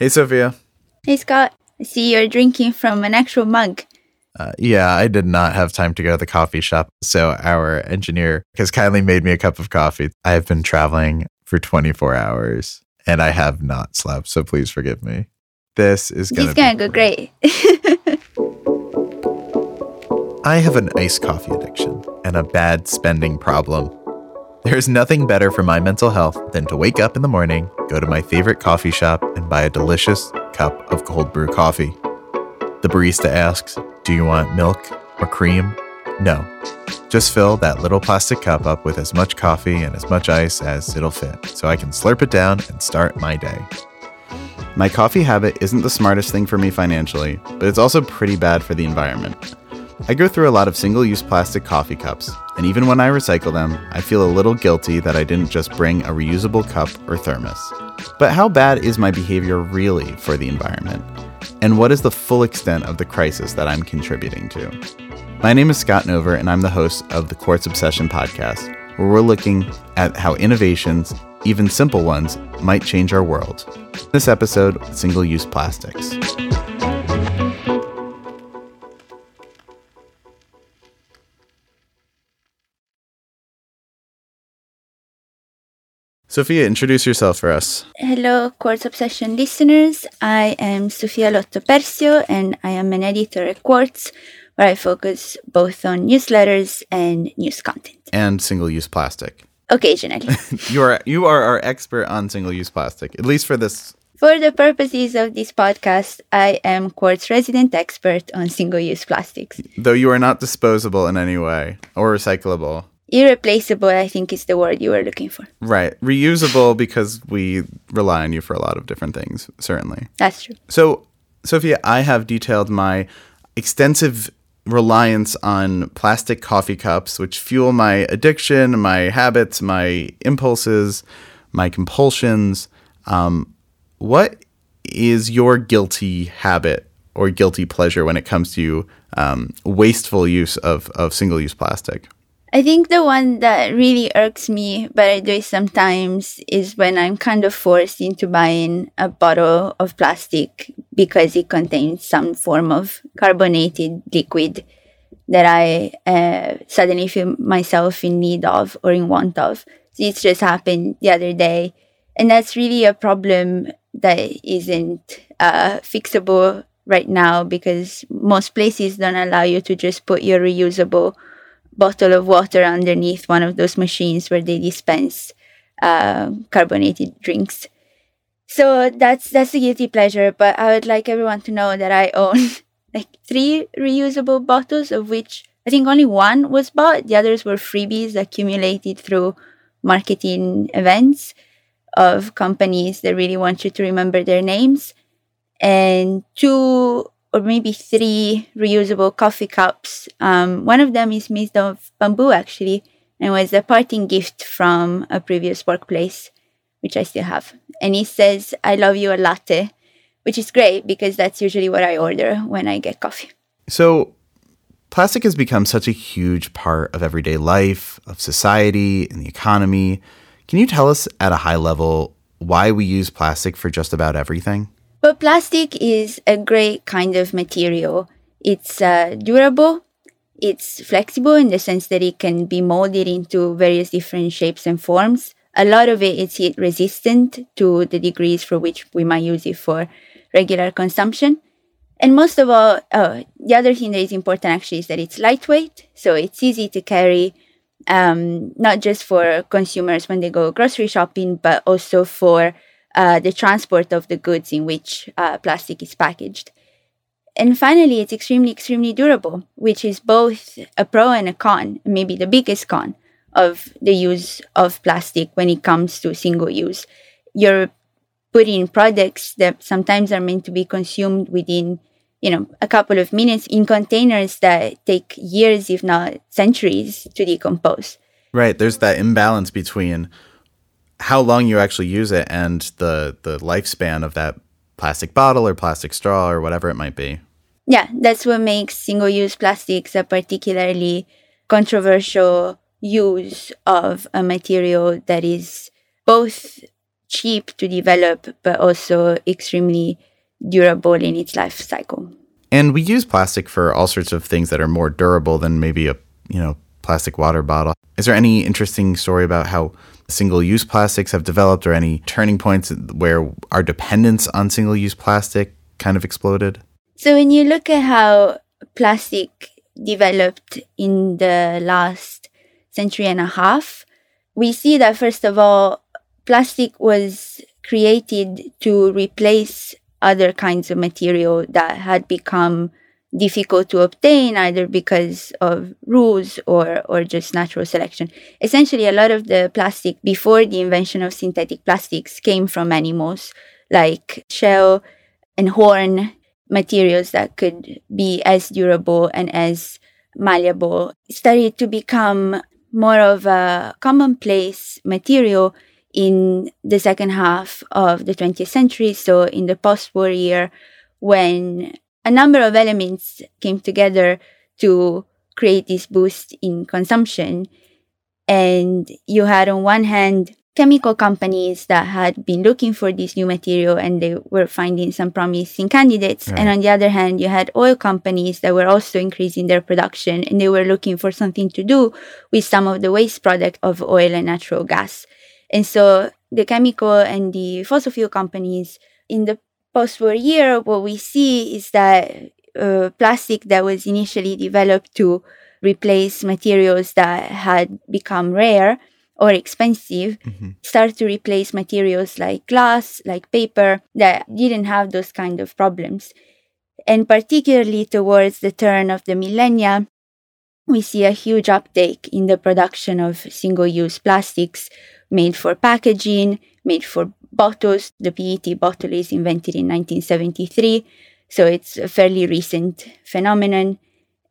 Hey, Sofia. Hey, Scott. I see you're drinking from an actual mug. Uh, yeah, I did not have time to go to the coffee shop. So our engineer has kindly made me a cup of coffee. I have been traveling for 24 hours and I have not slept. So please forgive me. This is going to gonna go great. I have an iced coffee addiction and a bad spending problem. There's nothing better for my mental health than to wake up in the morning, go to my favorite coffee shop, and buy a delicious cup of cold brew coffee. The barista asks, Do you want milk or cream? No. Just fill that little plastic cup up with as much coffee and as much ice as it'll fit, so I can slurp it down and start my day. My coffee habit isn't the smartest thing for me financially, but it's also pretty bad for the environment. I go through a lot of single use plastic coffee cups, and even when I recycle them, I feel a little guilty that I didn't just bring a reusable cup or thermos. But how bad is my behavior really for the environment? And what is the full extent of the crisis that I'm contributing to? My name is Scott Nover, and I'm the host of the Quartz Obsession podcast, where we're looking at how innovations, even simple ones, might change our world. This episode, single use plastics. Sofia, introduce yourself for us. Hello, Quartz Obsession listeners. I am Sofia Lotto Persio, and I am an editor at Quartz, where I focus both on newsletters and news content. And single use plastic. Occasionally. you, are, you are our expert on single use plastic, at least for this. For the purposes of this podcast, I am Quartz resident expert on single use plastics. Though you are not disposable in any way or recyclable irreplaceable i think is the word you were looking for. Right. Reusable because we rely on you for a lot of different things certainly. That's true. So sofia i have detailed my extensive reliance on plastic coffee cups which fuel my addiction my habits my impulses my compulsions. Um, what is your guilty habit or guilty pleasure when it comes to um, wasteful use of, of single-use plastic I think the one that really irks me, but I do it sometimes, is when I'm kind of forced into buying a bottle of plastic because it contains some form of carbonated liquid that I uh, suddenly feel myself in need of or in want of. So it's just happened the other day. And that's really a problem that isn't uh, fixable right now because most places don't allow you to just put your reusable bottle of water underneath one of those machines where they dispense uh, carbonated drinks. So that's that's a guilty pleasure. But I would like everyone to know that I own like three reusable bottles, of which I think only one was bought. The others were freebies accumulated through marketing events of companies that really want you to remember their names. And two or maybe three reusable coffee cups. Um, one of them is made of bamboo, actually, and was a parting gift from a previous workplace, which I still have. And it says, I love you a latte, which is great because that's usually what I order when I get coffee. So, plastic has become such a huge part of everyday life, of society, and the economy. Can you tell us at a high level why we use plastic for just about everything? But plastic is a great kind of material. It's uh, durable, it's flexible in the sense that it can be molded into various different shapes and forms. A lot of it is heat resistant to the degrees for which we might use it for regular consumption. And most of all, uh, the other thing that is important actually is that it's lightweight, so it's easy to carry, um, not just for consumers when they go grocery shopping, but also for uh, the transport of the goods in which uh, plastic is packaged. And finally, it's extremely, extremely durable, which is both a pro and a con, maybe the biggest con of the use of plastic when it comes to single use. You're putting products that sometimes are meant to be consumed within you know a couple of minutes in containers that take years if not centuries to decompose right there's that imbalance between how long you actually use it and the the lifespan of that plastic bottle or plastic straw or whatever it might be. Yeah, that's what makes single-use plastics a particularly controversial use of a material that is both cheap to develop, but also extremely durable in its life cycle. And we use plastic for all sorts of things that are more durable than maybe a, you know, plastic water bottle. Is there any interesting story about how single-use plastics have developed or any turning points where our dependence on single-use plastic kind of exploded? So when you look at how plastic developed in the last century and a half, we see that first of all, plastic was created to replace other kinds of material that had become difficult to obtain either because of rules or or just natural selection. Essentially a lot of the plastic before the invention of synthetic plastics came from animals like shell and horn materials that could be as durable and as malleable. Started to become more of a commonplace material in the second half of the 20th century, so in the post war year, when a number of elements came together to create this boost in consumption. And you had, on one hand, chemical companies that had been looking for this new material and they were finding some promising candidates. And on the other hand, you had oil companies that were also increasing their production and they were looking for something to do with some of the waste product of oil and natural gas. And so the chemical and the fossil fuel companies in the post-war year, what we see is that uh, plastic that was initially developed to replace materials that had become rare or expensive mm-hmm. start to replace materials like glass, like paper that didn't have those kind of problems. And particularly towards the turn of the millennia, we see a huge uptake in the production of single use plastics made for packaging, made for bottles. The PET bottle is invented in 1973, so it's a fairly recent phenomenon.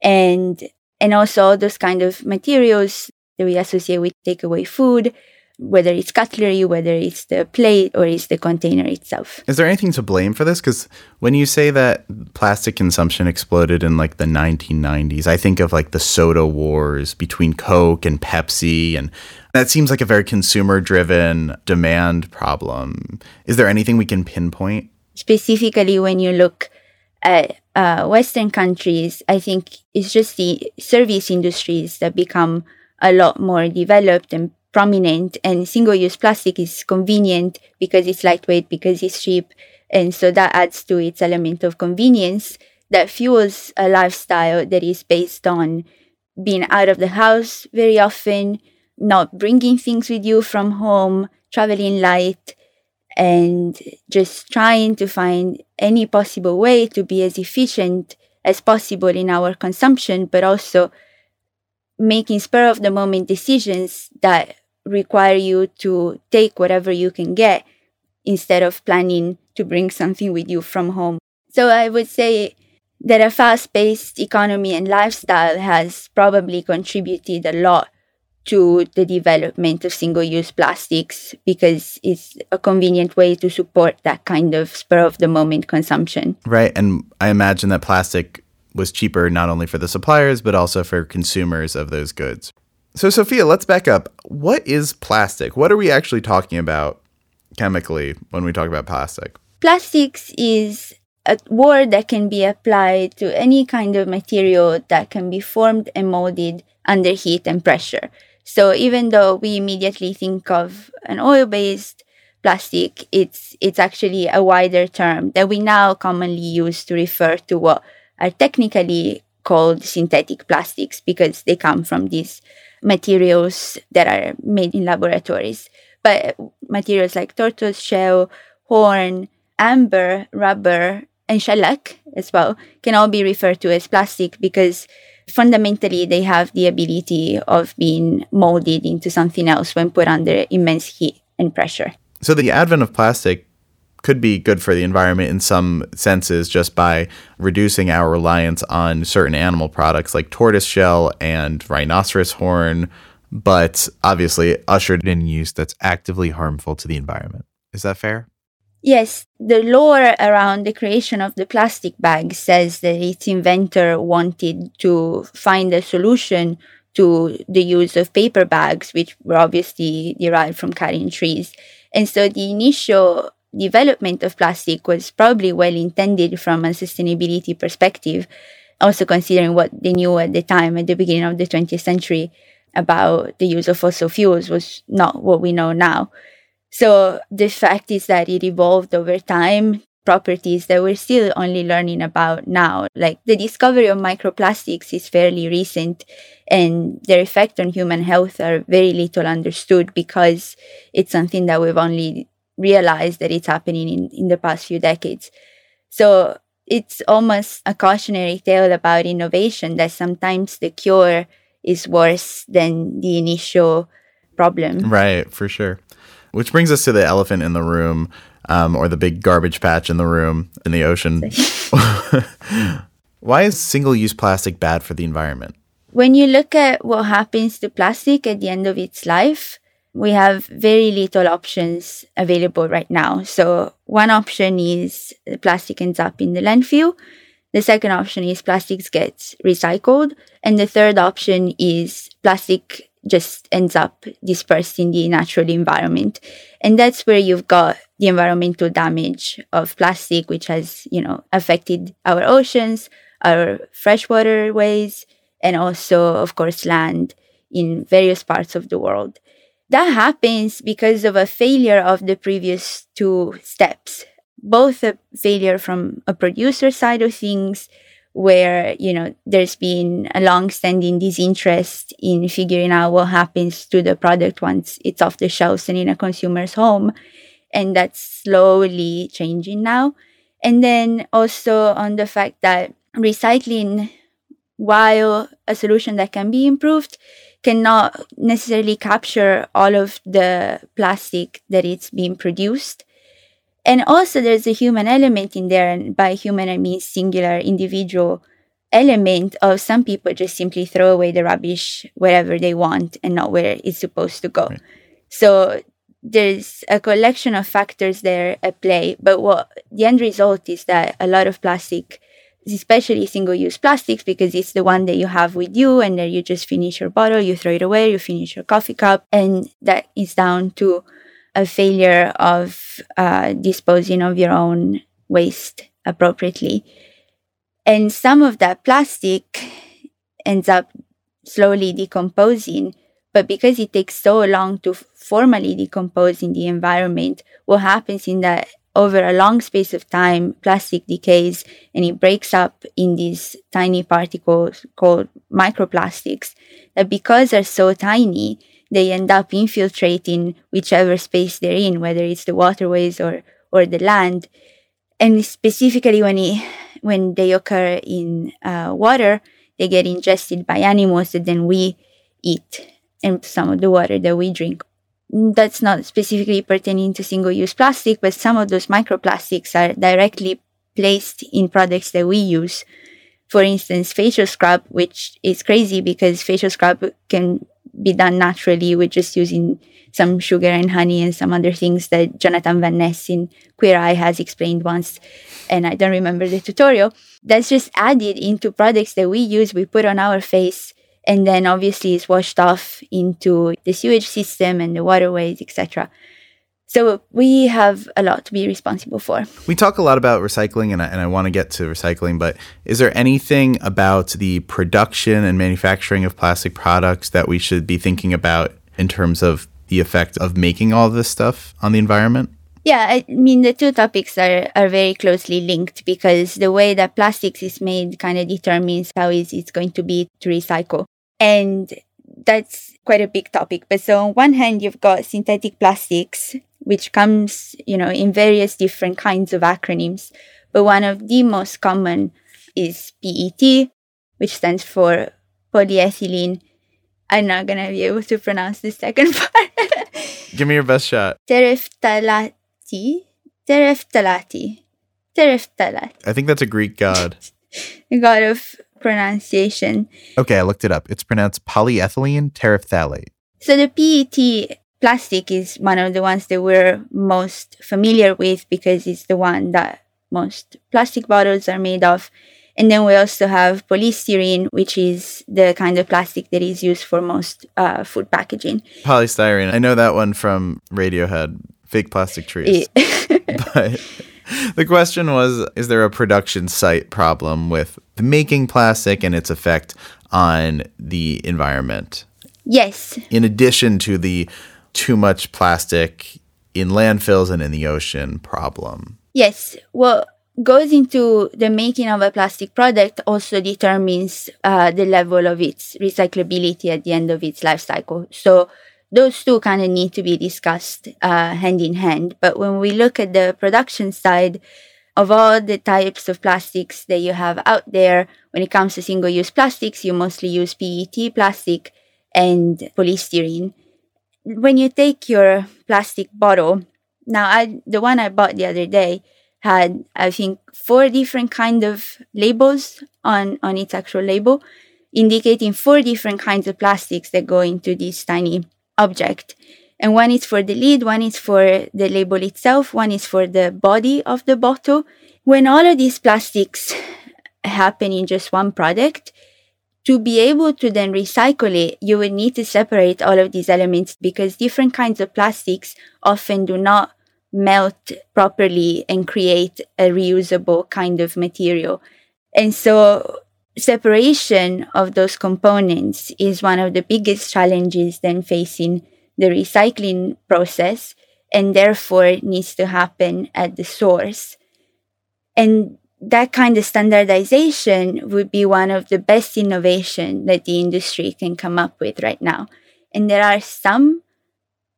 And and also those kind of materials that we associate with takeaway food whether it's cutlery, whether it's the plate or it's the container itself. Is there anything to blame for this? Because when you say that plastic consumption exploded in like the 1990s, I think of like the soda wars between Coke and Pepsi, and that seems like a very consumer driven demand problem. Is there anything we can pinpoint? Specifically, when you look at uh, Western countries, I think it's just the service industries that become a lot more developed and prominent and single use plastic is convenient because it's lightweight, because it's cheap. And so that adds to its element of convenience that fuels a lifestyle that is based on being out of the house very often, not bringing things with you from home, traveling light, and just trying to find any possible way to be as efficient as possible in our consumption, but also making spur of the moment decisions that require you to take whatever you can get instead of planning to bring something with you from home. So I would say that a fast paced economy and lifestyle has probably contributed a lot to the development of single use plastics because it's a convenient way to support that kind of spur of the moment consumption. Right. And I imagine that plastic was cheaper not only for the suppliers, but also for consumers of those goods. So, Sofia, let's back up. What is plastic? What are we actually talking about chemically when we talk about plastic? Plastics is a word that can be applied to any kind of material that can be formed and molded under heat and pressure. So even though we immediately think of an oil-based plastic, it's it's actually a wider term that we now commonly use to refer to what are technically called synthetic plastics because they come from these materials that are made in laboratories. But materials like tortoise shell, horn, amber, rubber, and shellac as well can all be referred to as plastic because fundamentally they have the ability of being molded into something else when put under immense heat and pressure. So the advent of plastic could be good for the environment in some senses just by reducing our reliance on certain animal products like tortoise shell and rhinoceros horn, but obviously ushered in use that's actively harmful to the environment. Is that fair? Yes, the lore around the creation of the plastic bag says that its inventor wanted to find a solution to the use of paper bags, which were obviously derived from cutting trees. And so the initial development of plastic was probably well intended from a sustainability perspective, also considering what they knew at the time, at the beginning of the 20th century, about the use of fossil fuels was not what we know now. So the fact is that it evolved over time, properties that we're still only learning about now. Like the discovery of microplastics is fairly recent and their effect on human health are very little understood because it's something that we've only realized that it's happening in, in the past few decades. So it's almost a cautionary tale about innovation that sometimes the cure is worse than the initial problem. Right, for sure. Which brings us to the elephant in the room, um, or the big garbage patch in the room in the ocean. Why is single use plastic bad for the environment? When you look at what happens to plastic at the end of its life, we have very little options available right now. So, one option is plastic ends up in the landfill. The second option is plastics gets recycled. And the third option is plastic just ends up dispersed in the natural environment. And that's where you've got the environmental damage of plastic, which has, you know, affected our oceans, our freshwater ways, and also, of course, land in various parts of the world. That happens because of a failure of the previous two steps, both a failure from a producer side of things, where you know there's been a long-standing disinterest in figuring out what happens to the product once it's off the shelves and in a consumer's home. And that's slowly changing now. And then also on the fact that recycling while a solution that can be improved cannot necessarily capture all of the plastic that it's being produced. And also, there's a human element in there, and by human, I mean singular individual element of some people just simply throw away the rubbish wherever they want and not where it's supposed to go. Right. So there's a collection of factors there at play. But what the end result is that a lot of plastic especially single use plastics because it's the one that you have with you and then you just finish your bottle, you throw it away, you finish your coffee cup. And that is down to a failure of uh, disposing of your own waste appropriately. And some of that plastic ends up slowly decomposing. But because it takes so long to formally decompose in the environment, what happens in that over a long space of time, plastic decays and it breaks up in these tiny particles called microplastics that because they're so tiny, they end up infiltrating whichever space they're in, whether it's the waterways or, or the land. And specifically when, it, when they occur in uh, water, they get ingested by animals that then we eat and some of the water that we drink that's not specifically pertaining to single use plastic, but some of those microplastics are directly placed in products that we use. For instance, facial scrub, which is crazy because facial scrub can be done naturally with just using some sugar and honey and some other things that Jonathan Van Ness in Queer Eye has explained once. And I don't remember the tutorial. That's just added into products that we use, we put on our face and then obviously it's washed off into the sewage system and the waterways, etc. So we have a lot to be responsible for. We talk a lot about recycling, and I, and I want to get to recycling, but is there anything about the production and manufacturing of plastic products that we should be thinking about in terms of the effect of making all this stuff on the environment? Yeah, I mean, the two topics are, are very closely linked because the way that plastics is made kind of determines how easy it's going to be to recycle. And that's quite a big topic. But so on one hand, you've got synthetic plastics, which comes, you know, in various different kinds of acronyms. But one of the most common is PET, which stands for polyethylene. I'm not gonna be able to pronounce the second part. Give me your best shot. Terephthalate. Terephthalate. Terephthalate. I think that's a Greek god. a god of pronunciation. Okay, I looked it up. It's pronounced polyethylene terephthalate. So the PET plastic is one of the ones that we're most familiar with because it's the one that most plastic bottles are made of. And then we also have polystyrene, which is the kind of plastic that is used for most uh, food packaging. Polystyrene. I know that one from Radiohead fake plastic trees. but the question was Is there a production site problem with making plastic and its effect on the environment? Yes. In addition to the too much plastic in landfills and in the ocean problem. Yes. Well, goes into the making of a plastic product also determines uh, the level of its recyclability at the end of its life cycle. So those two kind of need to be discussed uh, hand in hand. But when we look at the production side of all the types of plastics that you have out there, when it comes to single use plastics, you mostly use PET plastic and polystyrene. When you take your plastic bottle, now I, the one I bought the other day had, I think, four different kind of labels on, on its actual label, indicating four different kinds of plastics that go into this tiny object. And one is for the lid, one is for the label itself, one is for the body of the bottle. When all of these plastics happen in just one product, to be able to then recycle it, you would need to separate all of these elements because different kinds of plastics often do not melt properly and create a reusable kind of material. And so separation of those components is one of the biggest challenges then facing the recycling process and therefore needs to happen at the source. And that kind of standardization would be one of the best innovation that the industry can come up with right now. And there are some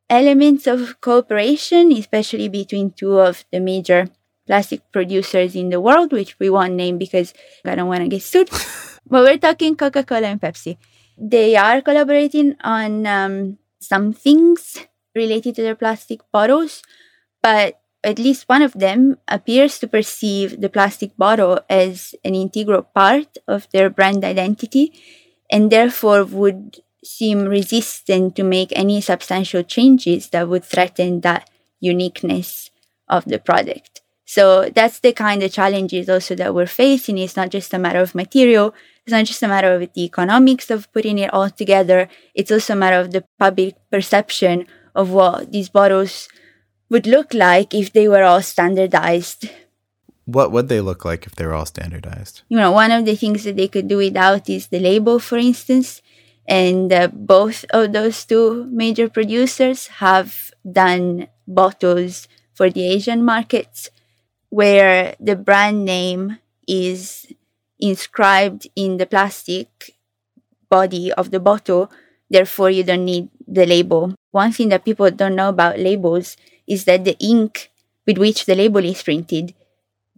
elements of cooperation, especially between two of the major plastic producers in the world, which we won't name because I don't want to get sued. but we're talking Coca Cola and Pepsi. They are collaborating on um, some things related to their plastic bottles, but at least one of them appears to perceive the plastic bottle as an integral part of their brand identity and therefore would seem resistant to make any substantial changes that would threaten that uniqueness of the product. So that's the kind of challenges also that we're facing. It's not just a matter of material. It's not just a matter of the economics of putting it all together. It's also a matter of the public perception of what these bottles would look like if they were all standardized. What would they look like if they were all standardized? You know, one of the things that they could do without is the label, for instance. And uh, both of those two major producers have done bottles for the Asian markets where the brand name is inscribed in the plastic body of the bottle. Therefore, you don't need the label. One thing that people don't know about labels is that the ink with which the label is printed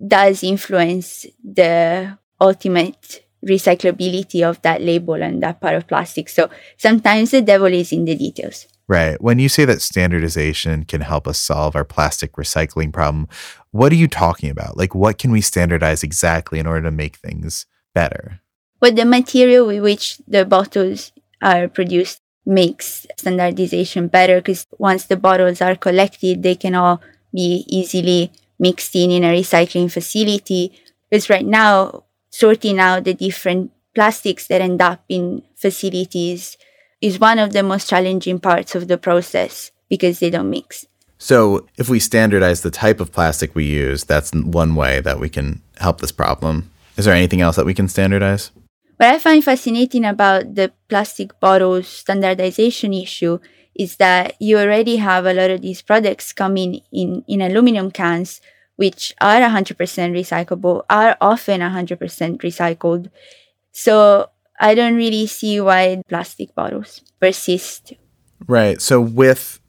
does influence the ultimate recyclability of that label and that part of plastic. So sometimes the devil is in the details. Right. When you say that standardization can help us solve our plastic recycling problem, what are you talking about? Like, what can we standardize exactly in order to make things better? Well, the material with which the bottles are produced makes standardization better because once the bottles are collected, they can all be easily mixed in in a recycling facility. Because right now, sorting out the different plastics that end up in facilities is one of the most challenging parts of the process because they don't mix. So, if we standardize the type of plastic we use, that's one way that we can help this problem. Is there anything else that we can standardize? What I find fascinating about the plastic bottles standardization issue is that you already have a lot of these products coming in, in aluminum cans which are 100% recyclable, are often 100% recycled. So I don't really see why plastic bottles persist. Right. So with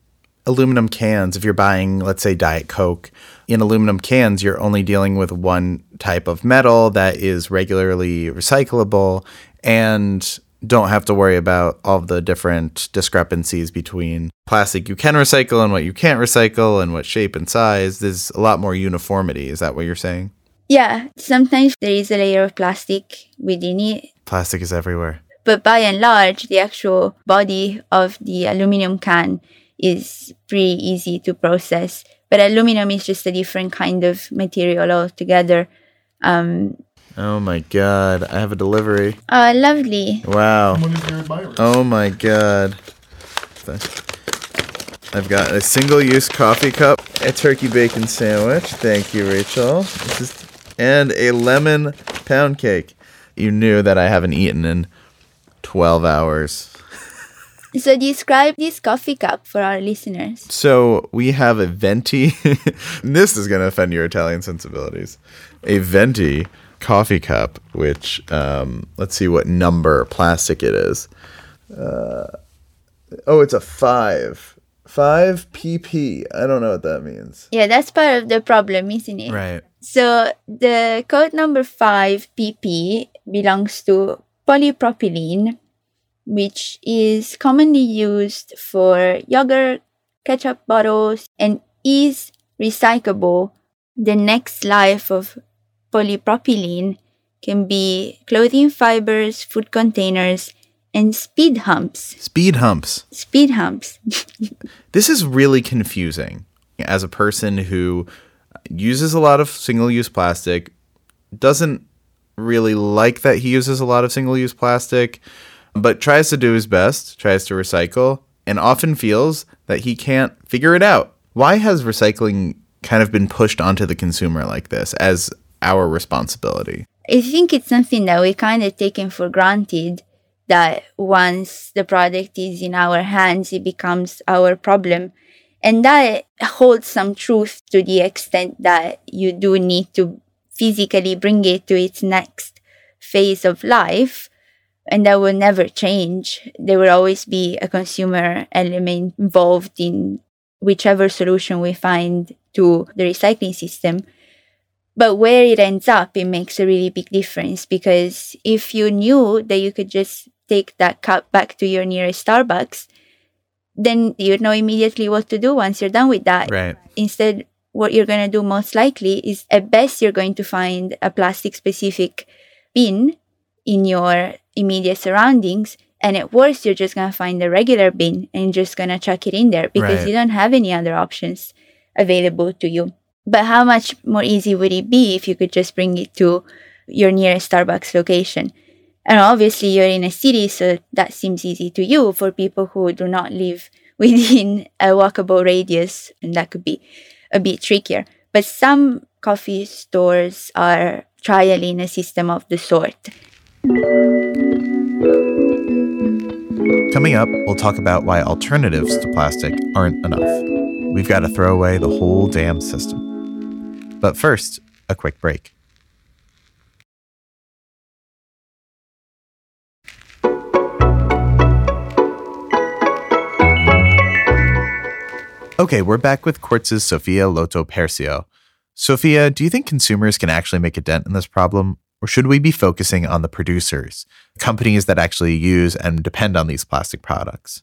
aluminum cans, if you're buying, let's say, Diet Coke, in aluminum cans, you're only dealing with one type of metal that is regularly recyclable. And don't have to worry about all the different discrepancies between plastic you can recycle and what you can't recycle and what shape and size. There's a lot more uniformity. Is that what you're saying? Yeah, sometimes there is a layer of plastic within it. Plastic is everywhere. But by and large, the actual body of the aluminum can is pretty easy to process. But aluminum is just a different kind of material altogether. Um, Oh my god, I have a delivery. Oh, lovely. Wow. Oh my god. I've got a single use coffee cup, a turkey bacon sandwich. Thank you, Rachel. This is, and a lemon pound cake. You knew that I haven't eaten in 12 hours. So describe this coffee cup for our listeners. So we have a venti. this is going to offend your Italian sensibilities. A venti coffee cup, which um, let's see what number plastic it is. Uh, oh, it's a five. Five pp. I don't know what that means. Yeah, that's part of the problem, isn't it? Right. So the code number five pp belongs to polypropylene, which is commonly used for yogurt, ketchup bottles, and is recyclable. The next life of polypropylene can be clothing fibers, food containers, and speed humps. Speed humps. Speed humps. This is really confusing. As a person who uses a lot of single use plastic, doesn't really like that he uses a lot of single use plastic, but tries to do his best, tries to recycle, and often feels that he can't figure it out. Why has recycling kind of been pushed onto the consumer like this as our responsibility? I think it's something that we kind of taken for granted that once the product is in our hands, it becomes our problem. And that holds some truth to the extent that you do need to physically bring it to its next phase of life. And that will never change. There will always be a consumer element involved in whichever solution we find to the recycling system. But where it ends up, it makes a really big difference because if you knew that you could just take that cup back to your nearest Starbucks, then you know immediately what to do once you're done with that. Right. Instead, what you're going to do most likely is at best you're going to find a plastic specific bin in your immediate surroundings. And at worst, you're just going to find a regular bin and just going to chuck it in there because Right. you don't have any other options available to you. But how much more easy would it be if you could just bring it to your nearest Starbucks location? And obviously, you're in a city, so that seems easy to you. For people who do not live within a walkable radius, and that could be a bit trickier. But some coffee stores are trialing a system of the sort. Coming up, we'll talk about why alternatives to plastic aren't enough. We've got to throw away the whole damn system. But first, a quick break. Okay, we're back with Quartz's Sofia Lotto Persio. Sophia, do you think consumers can actually make a dent in this problem? Or should we be focusing on the producers, companies that actually use and depend on these plastic products?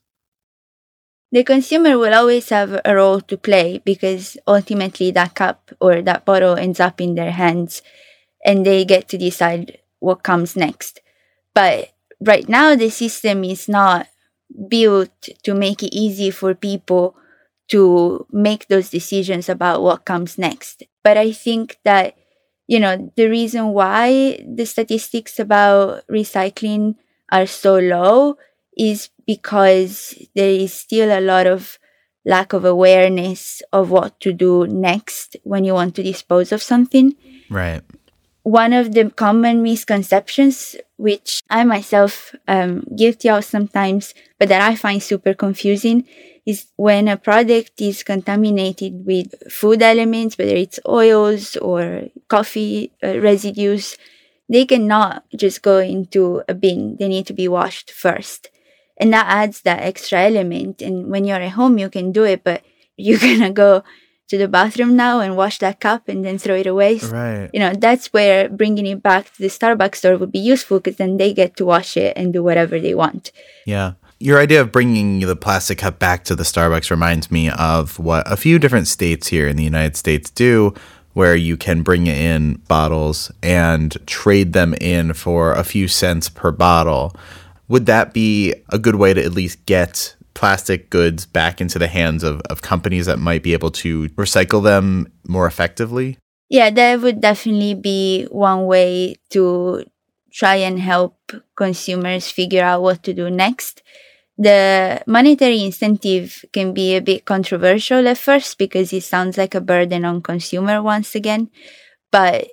The consumer will always have a role to play because ultimately that cup or that bottle ends up in their hands and they get to decide what comes next. But right now, the system is not built to make it easy for people to make those decisions about what comes next. But I think that, you know, the reason why the statistics about recycling are so low is because there is still a lot of lack of awareness of what to do next when you want to dispose of something Right. one of the common misconceptions, which I myself am guilty of sometimes, but that I find super confusing, is when a product is contaminated with food elements, whether it's oils or coffee uh, residues, they cannot just go into a bin. They need to be washed first. And that adds that extra element. And when you're at home, you can do it, but you're gonna go to the bathroom now and wash that cup and then throw it away Right. you know that's where bringing it back to the starbucks store would be useful because then they get to wash it and do whatever they want Yeah. Your idea of bringing the plastic cup back to the Starbucks reminds me of what a few different states here in the United States do, where you can bring in bottles and trade them in for a few cents per bottle. Would that be a good way to at least get plastic goods back into the hands of, of companies that might be able to recycle them more effectively? yeah that would definitely be one way to try and help consumers figure out what to do next the monetary incentive can be a bit controversial at first because it sounds like a burden on consumer once again. But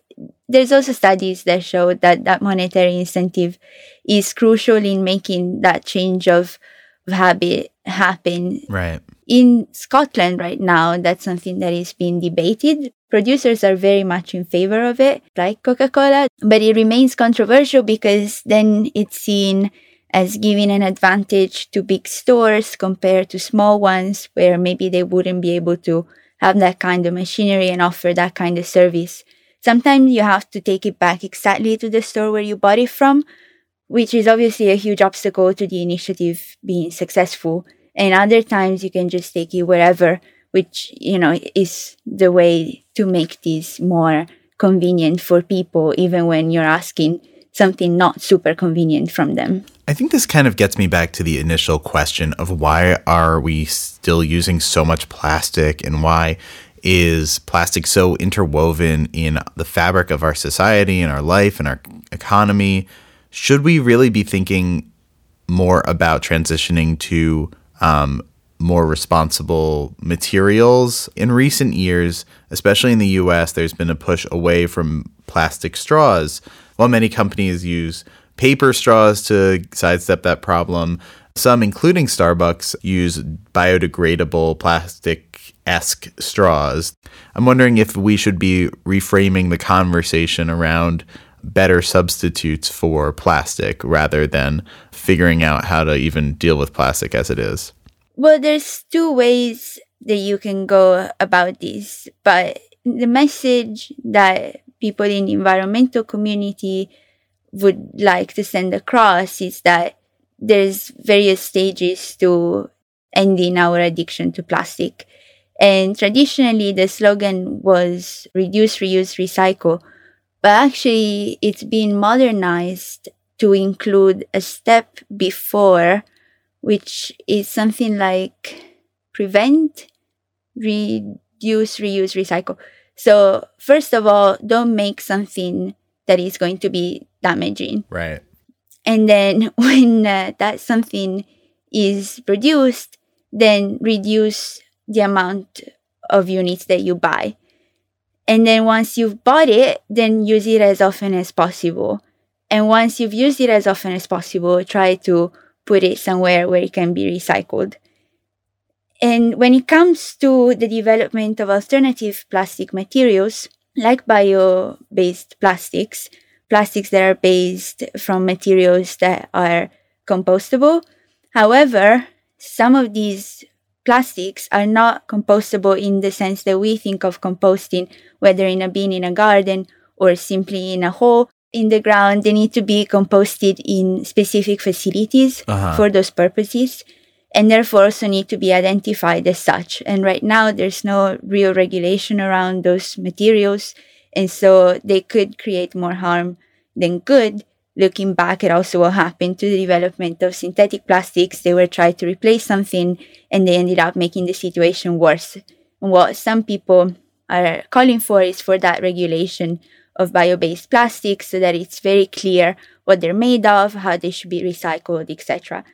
there's also studies that show that that monetary incentive is crucial in making that change of habit happen. Right. In Scotland right now, that's something that is being debated. Producers are very much in favor of it, like Coca Cola, but it remains controversial because then it's seen as giving an advantage to big stores compared to small ones where maybe they wouldn't be able to have that kind of machinery and offer that kind of service. Sometimes you have to take it back exactly to the store where you bought it from, which is obviously a huge obstacle to the initiative being successful. And other times you can just take it wherever, which, you know, is the way to make this more convenient for people, even when you're asking something not super convenient from them. I think this kind of gets me back to the initial question of why are we still using so much plastic and why is plastic so interwoven in the fabric of our society and our life and our economy? Should we really be thinking more about transitioning to um, more responsible materials? In recent years, especially in the US, there's been a push away from plastic straws while many companies use paper straws to sidestep that problem, some, including Starbucks, use biodegradable plastic esque straws. I'm wondering if we should be reframing the conversation around better substitutes for plastic rather than figuring out how to even deal with plastic as it is. Well, there's two ways that you can go about this, but the message that people in the environmental community would like to send across is that there's various stages to ending our addiction to plastic. And traditionally, the slogan was reduce, reuse, recycle. But actually, it's been modernized to include a step before, which is something like prevent, reduce, reuse, recycle. So, first of all, don't make something that is going to be damaging. Right. And then when uh, that something is produced, then reduce the amount of units that you buy. And then once you've bought it, then use it as often as possible. And once you've used it as often as possible, try to put it somewhere where it can be recycled. And when it comes to the development of alternative plastic materials, like bio based plastics, plastics that are based from materials that are compostable. However, some of these plastics are not compostable in the sense that we think of composting, whether in a bin in a garden or simply in a hole in the ground. They need to be composted in specific facilities uh-huh. for those purposes and therefore also need to be identified as such. And right now, there's no real regulation around those materials. And so they could create more harm than good. Looking back at also what happened to the development of synthetic plastics, they were trying to replace something and they ended up making the situation worse. And what some people are calling for is for that regulation of bio based plastics so that it's very clear what they're made of, how they should be recycled, etc.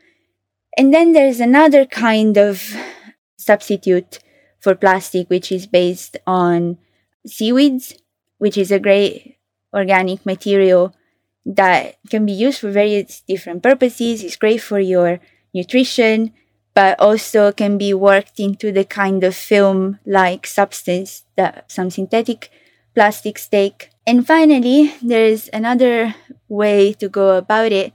And then there's another kind of substitute for plastic, which is based on seaweeds, which is a great organic material that can be used for various different purposes. It's great for your nutrition, but also can be worked into the kind of film like substance that some synthetic plastics take. And finally, there's another way to go about it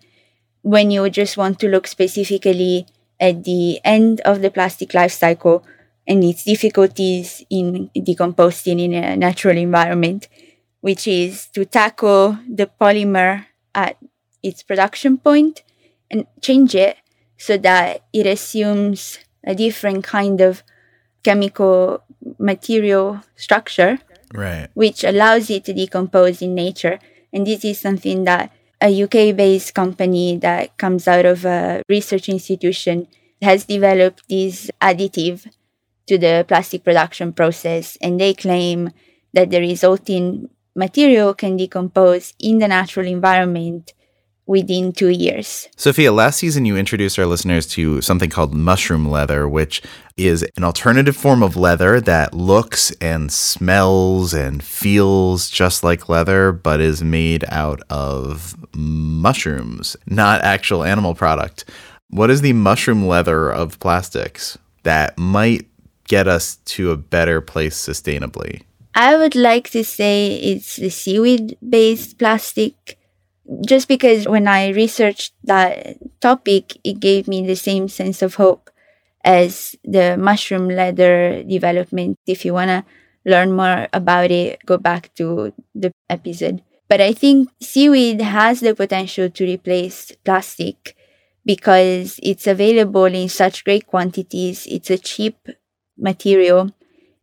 when you just want to look specifically at the end of the plastic life cycle and its difficulties in decomposing in a natural environment, which is to tackle the polymer at its production point and change it so that it assumes a different kind of chemical material structure, right. which allows it to decompose in nature. And this is something that a UK based company that comes out of a research institution has developed this additive to the plastic production process, and they claim that the resulting material can decompose in the natural environment within two years. Sofia, last season you introduced our listeners to something called mushroom leather, which is an alternative form of leather that looks and smells and feels just like leather, but is made out of mushrooms, not actual animal product. What is the mushroom leather of plastics that might get us to a better place sustainably? I would like to say it's the seaweed based plastic just because when I researched that topic, it gave me the same sense of hope as the mushroom leather development. If you want to learn more about it, go back to the episode. But I think seaweed has the potential to replace plastic because it's available in such great quantities. It's a cheap material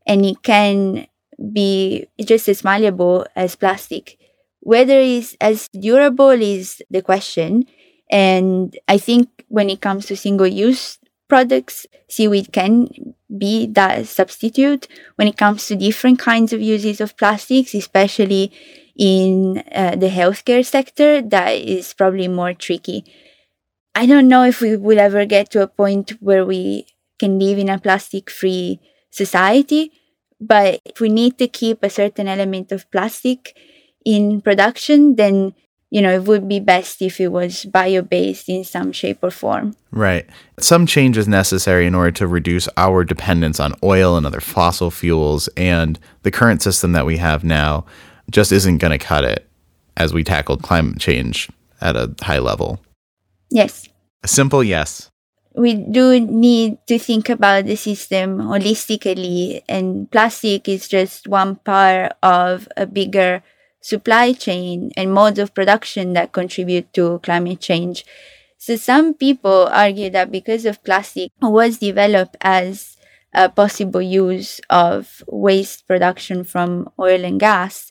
and it can be just as malleable as plastic. Whether it's as durable is the question. And I think when it comes to single use products, seaweed can be that substitute. When it comes to different kinds of uses of plastics, especially in uh, the healthcare sector, that is probably more tricky. I don't know if we will ever get to a point where we can live in a plastic free society, but if we need to keep a certain element of plastic in production, then you know, it would be best if it was bio based in some shape or form. Right. Some change is necessary in order to reduce our dependence on oil and other fossil fuels. And the current system that we have now just isn't going to cut it as we tackle climate change at a high level. Yes. A simple yes. We do need to think about the system holistically, and plastic is just one part of a bigger supply chain and modes of production that contribute to climate change. So some people argue that because of plastic was developed as a possible use of waste production from oil and gas,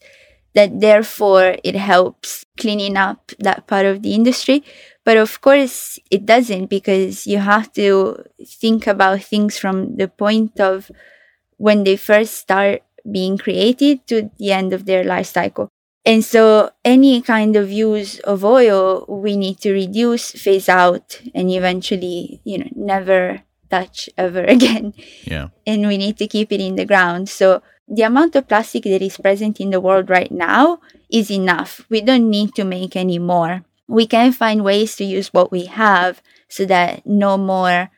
that therefore it helps cleaning up that part of the industry. But of course, it doesn't because you have to think about things from the point of when they first start being created to the end of their life cycle. And so any kind of use of oil, we need to reduce, phase out, and eventually, you know, never touch ever again. Yeah. And we need to keep it in the ground. So the amount of plastic that is present in the world right now is enough. We don't need to make any more. We can find ways to use what we have so that no more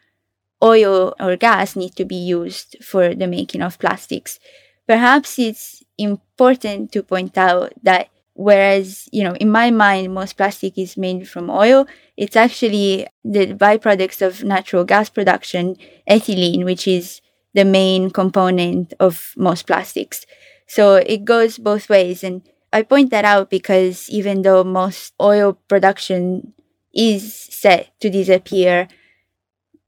oil or gas need to be used for the making of plastics. Perhaps it's important to point out that whereas you know in my mind most plastic is made from oil it's actually the byproducts of natural gas production ethylene which is the main component of most plastics. So it goes both ways. And i point that out because even though most oil production is set to disappear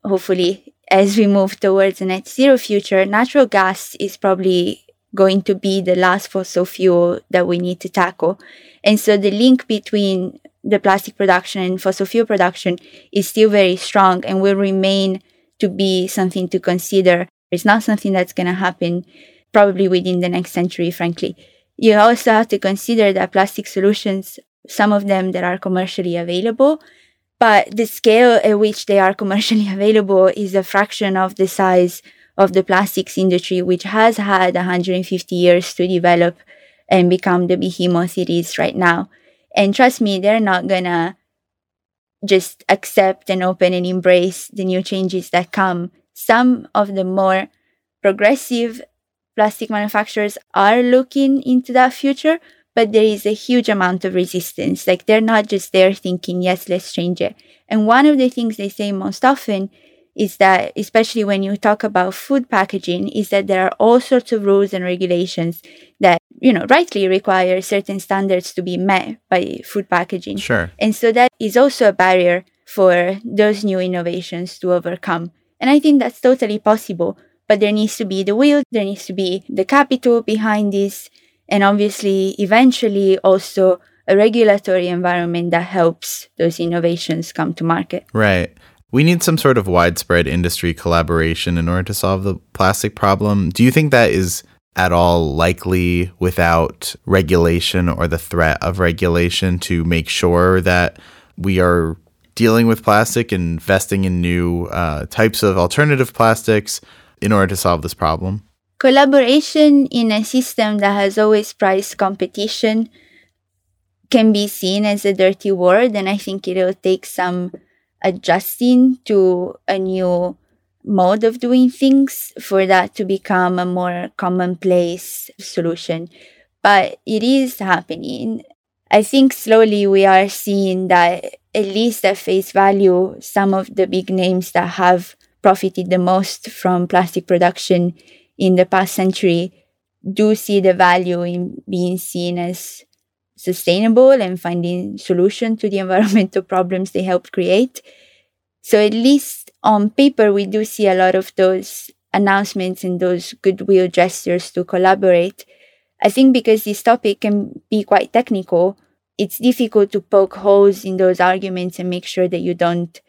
hopefully as we move towards a net zero future natural gas is probably going to be the last fossil fuel that we need to tackle. And so the link between the plastic production and fossil fuel production is still very strong and will remain to be something to consider. It's not something that's going to happen probably within the next century, frankly. You also have to consider that plastic solutions, some of them that are commercially available, but the scale at which they are commercially available is a fraction of the size of the plastics industry, which has had 150 years to develop and become the behemoth it is right now. And trust me, they're not gonna just accept and open and embrace the new changes that come. Some of the more progressive plastic manufacturers are looking into that future, but there is a huge amount of resistance. Like they're not just there thinking, yes, let's change it. And one of the things they say most often is that, especially when you talk about food packaging, is that there are all sorts of rules and regulations that, you know, rightly require certain standards to be met by food packaging. Sure. And so that is also a barrier for those new innovations to overcome. And I think that's totally possible. But there needs to be the will, there needs to be the capital behind this, and obviously, eventually, also a regulatory environment that helps those innovations come to market. Right. We need some sort of widespread industry collaboration in order to solve the plastic problem. Do you think that is at all likely without regulation or the threat of regulation to make sure that we are dealing with plastic, and investing in new uh, types of alternative plastics in order to solve this problem? Collaboration in a system that has always priced competition can be seen as a dirty word, and I think it'll take some adjusting to a new mode of doing things for that to become a more commonplace solution. But it is happening. I think slowly we are seeing that, at least at face value, some of the big names that have profited the most from plastic production in the past century do see the value in being seen as sustainable and finding solution to the environmental problems they helped create. So at least on paper, we do see a lot of those announcements and those goodwill gestures to collaborate. I think because this topic can be quite technical, it's difficult to poke holes in those arguments and make sure that you don't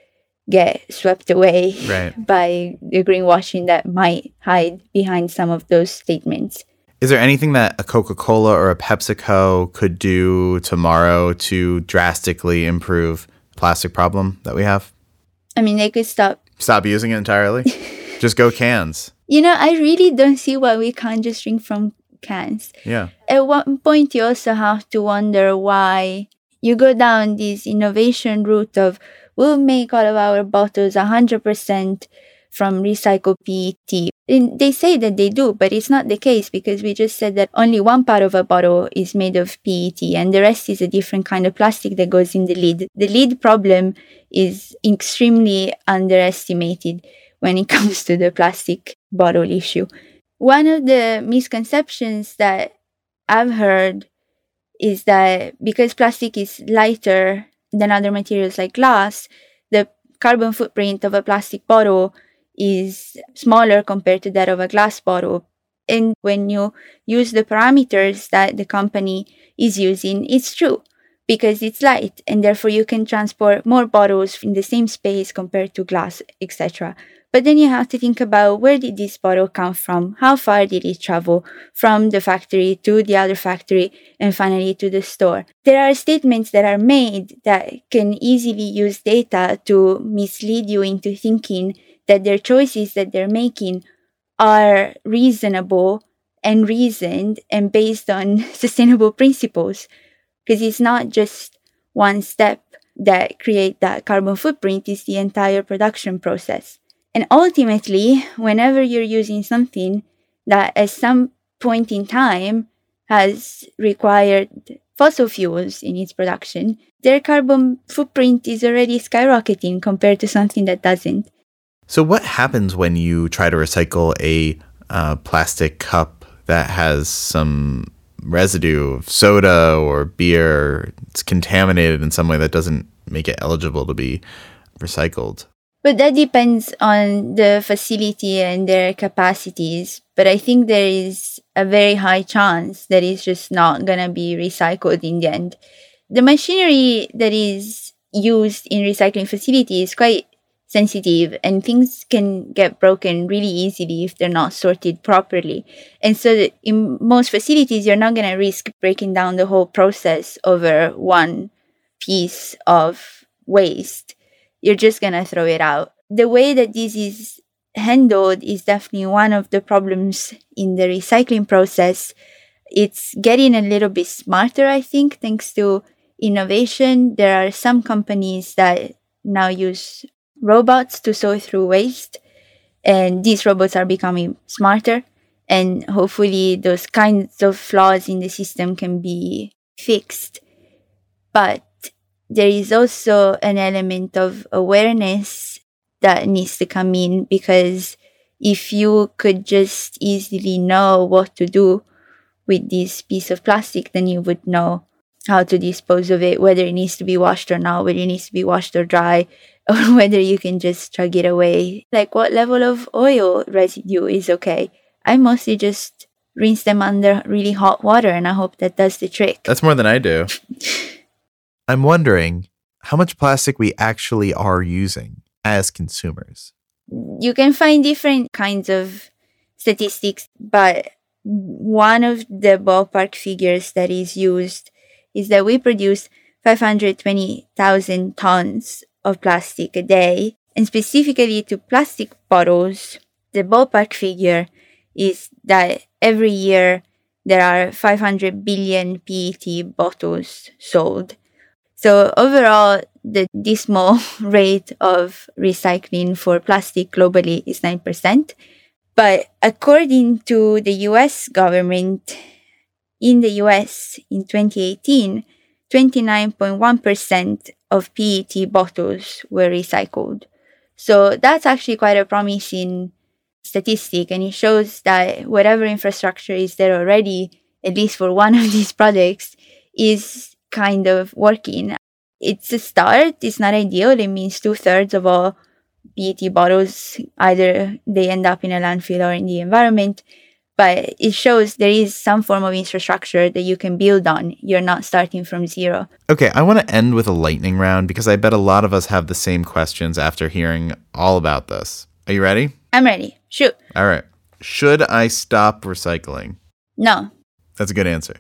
get swept away Right. by the greenwashing that might hide behind some of those statements. Is there anything that a Coca Cola or a PepsiCo could do tomorrow to drastically improve the plastic problem that we have? I mean, they could stop. Stop using it entirely? Just go cans. You know, I really don't see why we can't just drink from cans. Yeah. At one point, you also have to wonder why you go down this innovation route of we'll make all of our bottles 100% from recycled PET. They say that they do, but it's not the case because we just said that only one part of a bottle is made of PET and the rest is a different kind of plastic that goes in the lid. The lid problem is extremely underestimated when it comes to the plastic bottle issue. One of the misconceptions that I've heard is that because plastic is lighter than other materials like glass, the carbon footprint of a plastic bottle is smaller compared to that of a glass bottle. And when you use the parameters that the company is using, it's true because it's light and therefore you can transport more bottles in the same space compared to glass, etc. But then you have to think about where did this bottle come from? How far did it travel from the factory to the other factory and finally to the store? There are statements that are made that can easily use data to mislead you into thinking that their choices that they're making are reasonable and reasoned and based on sustainable principles. Because it's not just one step that create that carbon footprint it's the entire production process. And ultimately whenever you're using something that at some point in time has required fossil fuels in its production their carbon footprint is already skyrocketing compared to something that doesn't So, what happens when you try to recycle a uh, plastic cup that has some residue of soda or beer? It's contaminated in some way that doesn't make it eligible to be recycled. But that depends on the facility and their capacities. But I think there is a very high chance that it's just not going to be recycled in the end. The machinery that is used in recycling facilities is quite sensitive and things can get broken really easily if they're not sorted properly. And so in most facilities, you're not going to risk breaking down the whole process over one piece of waste you're just going to throw it out. The way that this is handled is definitely one of the problems in the recycling process. It's getting a little bit smarter, I think, thanks to innovation. There are some companies that now use robots to sort through waste, and these robots are becoming smarter. And hopefully, those kinds of flaws in the system can be fixed. But there is also an element of awareness that needs to come in because if you could just easily know what to do with this piece of plastic, then you would know how to dispose of it, whether it needs to be washed or not, whether it needs to be washed or dry, or whether you can just chug it away. Like what level of oil residue is okay. I mostly just rinse them under really hot water and I hope that does the trick. That's more than I do. I'm wondering how much plastic we actually are using as consumers. you can find different kinds of statistics, but one of the ballpark figures that is used is that we produce 520,000 tons of plastic a day. And specifically to plastic bottles, the ballpark figure is that every year there are 500 billion PET bottles sold. So overall, the dismal rate of recycling for plastic globally is 9%. But according to the US government, in the US in 2018, 29.1% of PET bottles were recycled. So that's actually quite a promising statistic, and it shows that whatever infrastructure is there already, at least for one of these products, is kind of working. It's a start, it's not ideal. It means two thirds of all PET bottles either they end up in a landfill or in the environment but it shows there is some form of infrastructure that you can build on. You're not starting from zero. Okay, I want to end with a lightning round because I bet a lot of us have the same questions after hearing all about this. Are you ready? I'm ready. Shoot. All right. Should I stop recycling? No. That's a good answer.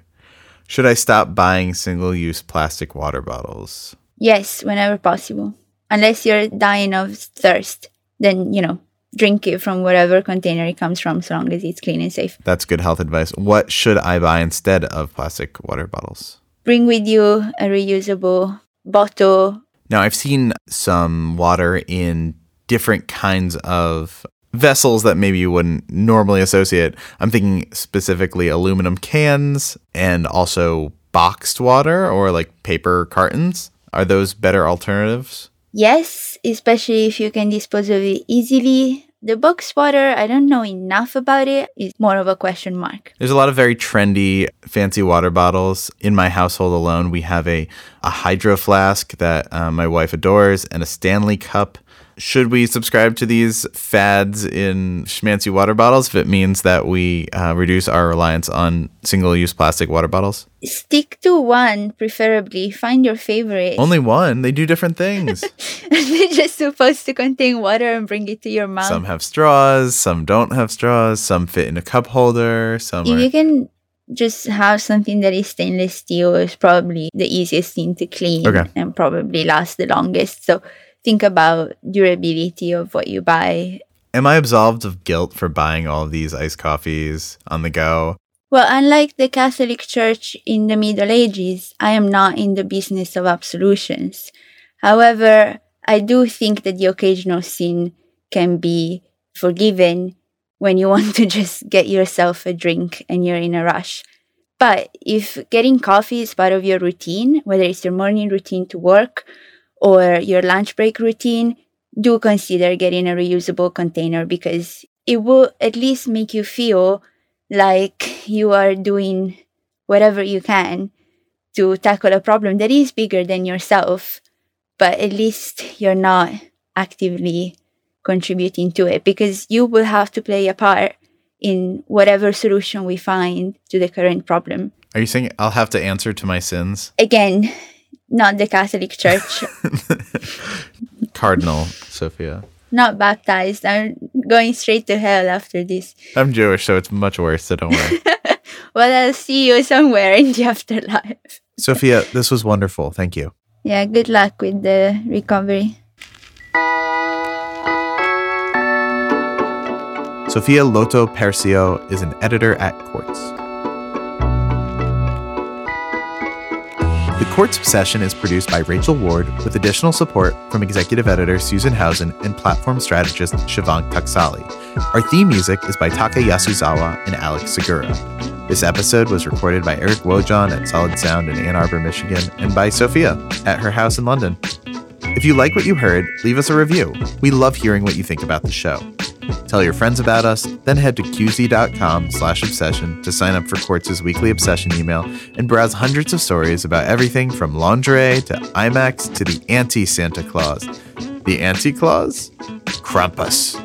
Should I stop buying single use plastic water bottles? Yes, whenever possible. Unless you're dying of thirst, then, you know, drink it from whatever container it comes from, so long as it's clean and safe. That's good health advice. What should I buy instead of plastic water bottles? Bring with you a reusable bottle. Now, I've seen some water in different kinds of vessels that maybe you wouldn't normally associate. I'm thinking specifically aluminum cans and also boxed water or like paper cartons. Are those better alternatives? Yes, especially if you can dispose of it easily. The box water, I don't know enough about it. It's more of a question mark. There's a lot of very trendy, fancy water bottles. In my household alone, we have a, a hydro flask that uh, my wife adores and a Stanley cup should we subscribe to these fads in schmancy water bottles if it means that we uh, reduce our reliance on single use plastic water bottles? Stick to one, preferably. Find your favorite. Only one? They do different things. They're just supposed to contain water and bring it to your mouth. Some have straws, some don't have straws, some fit in a cup holder, some. If are... you can just have something that is stainless steel, is probably the easiest thing to clean okay. and probably last the longest. So think about durability of what you buy. Am I absolved of guilt for buying all these iced coffees on the go? Well, unlike the Catholic Church in the Middle Ages, I am not in the business of absolutions. However, I do think that the occasional sin can be forgiven when you want to just get yourself a drink and you're in a rush. But if getting coffee is part of your routine, whether it's your morning routine to work or your lunch break routine, do consider getting a reusable container because it will at least make you feel like you are doing whatever you can to tackle a problem that is bigger than yourself, but at least you're not actively contributing to it because you will have to play a part in whatever solution we find to the current problem. Are you saying I'll have to answer to my sins? Again, not the Catholic Church. Cardinal Sofia. Not baptized. I'm going straight to hell after this. I'm Jewish, so it's much worse, so don't worry. well, I'll see you somewhere in the afterlife. Sofia, this was wonderful. Thank you. Yeah, good luck with the recovery. Sofia Lotto Persio is an editor at Quartz. Quartz Obsession is produced by Rachel Ward with additional support from executive editor Susan Howson and platform strategist Shivang Taksali. Our theme music is by Taka Yasuzawa and Alex Segura. This episode was recorded by Eric Wojan at Solid Sound in Ann Arbor, Michigan, and by Sofia at her house in London. If you like what you heard, leave us a review. We love hearing what you think about the show. Tell your friends about us, then head to qz.com slash obsession to sign up for Quartz's weekly obsession email and browse hundreds of stories about everything from lingerie to IMAX to the anti-Santa Claus. The anti-Claus? Krampus.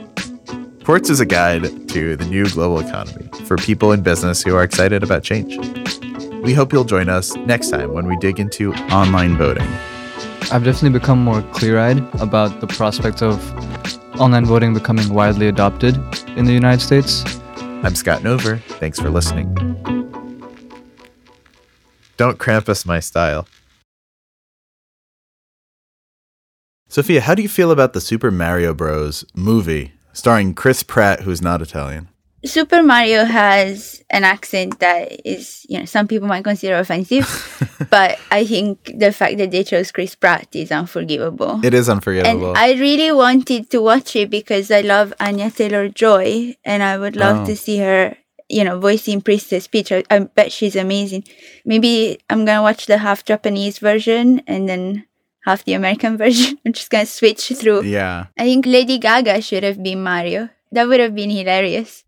Quartz is a guide to the new global economy for people in business who are excited about change. We hope you'll join us next time when we dig into online voting. I've definitely become more clear eyed about the prospect of online voting becoming widely adopted in the United States. I'm Scott Nover. Thanks for listening. Don't cramp us, my style. Sofia, how do you feel about the Super Mario Bros. movie starring Chris Pratt, who's not Italian? Super Mario has an accent that is, you know, some people might consider offensive, but I think the fact that they chose Chris Pratt is unforgivable. It is unforgivable. And I really wanted to watch it because I love Anya Taylor Joy and I would love Oh. to see her, you know, voicing Princess Peach. I, I bet she's amazing. Maybe I'm going to watch the half Japanese version and then half the American version. I'm just going to switch through. yeah. I think Lady Gaga should have been Mario. That would have been hilarious.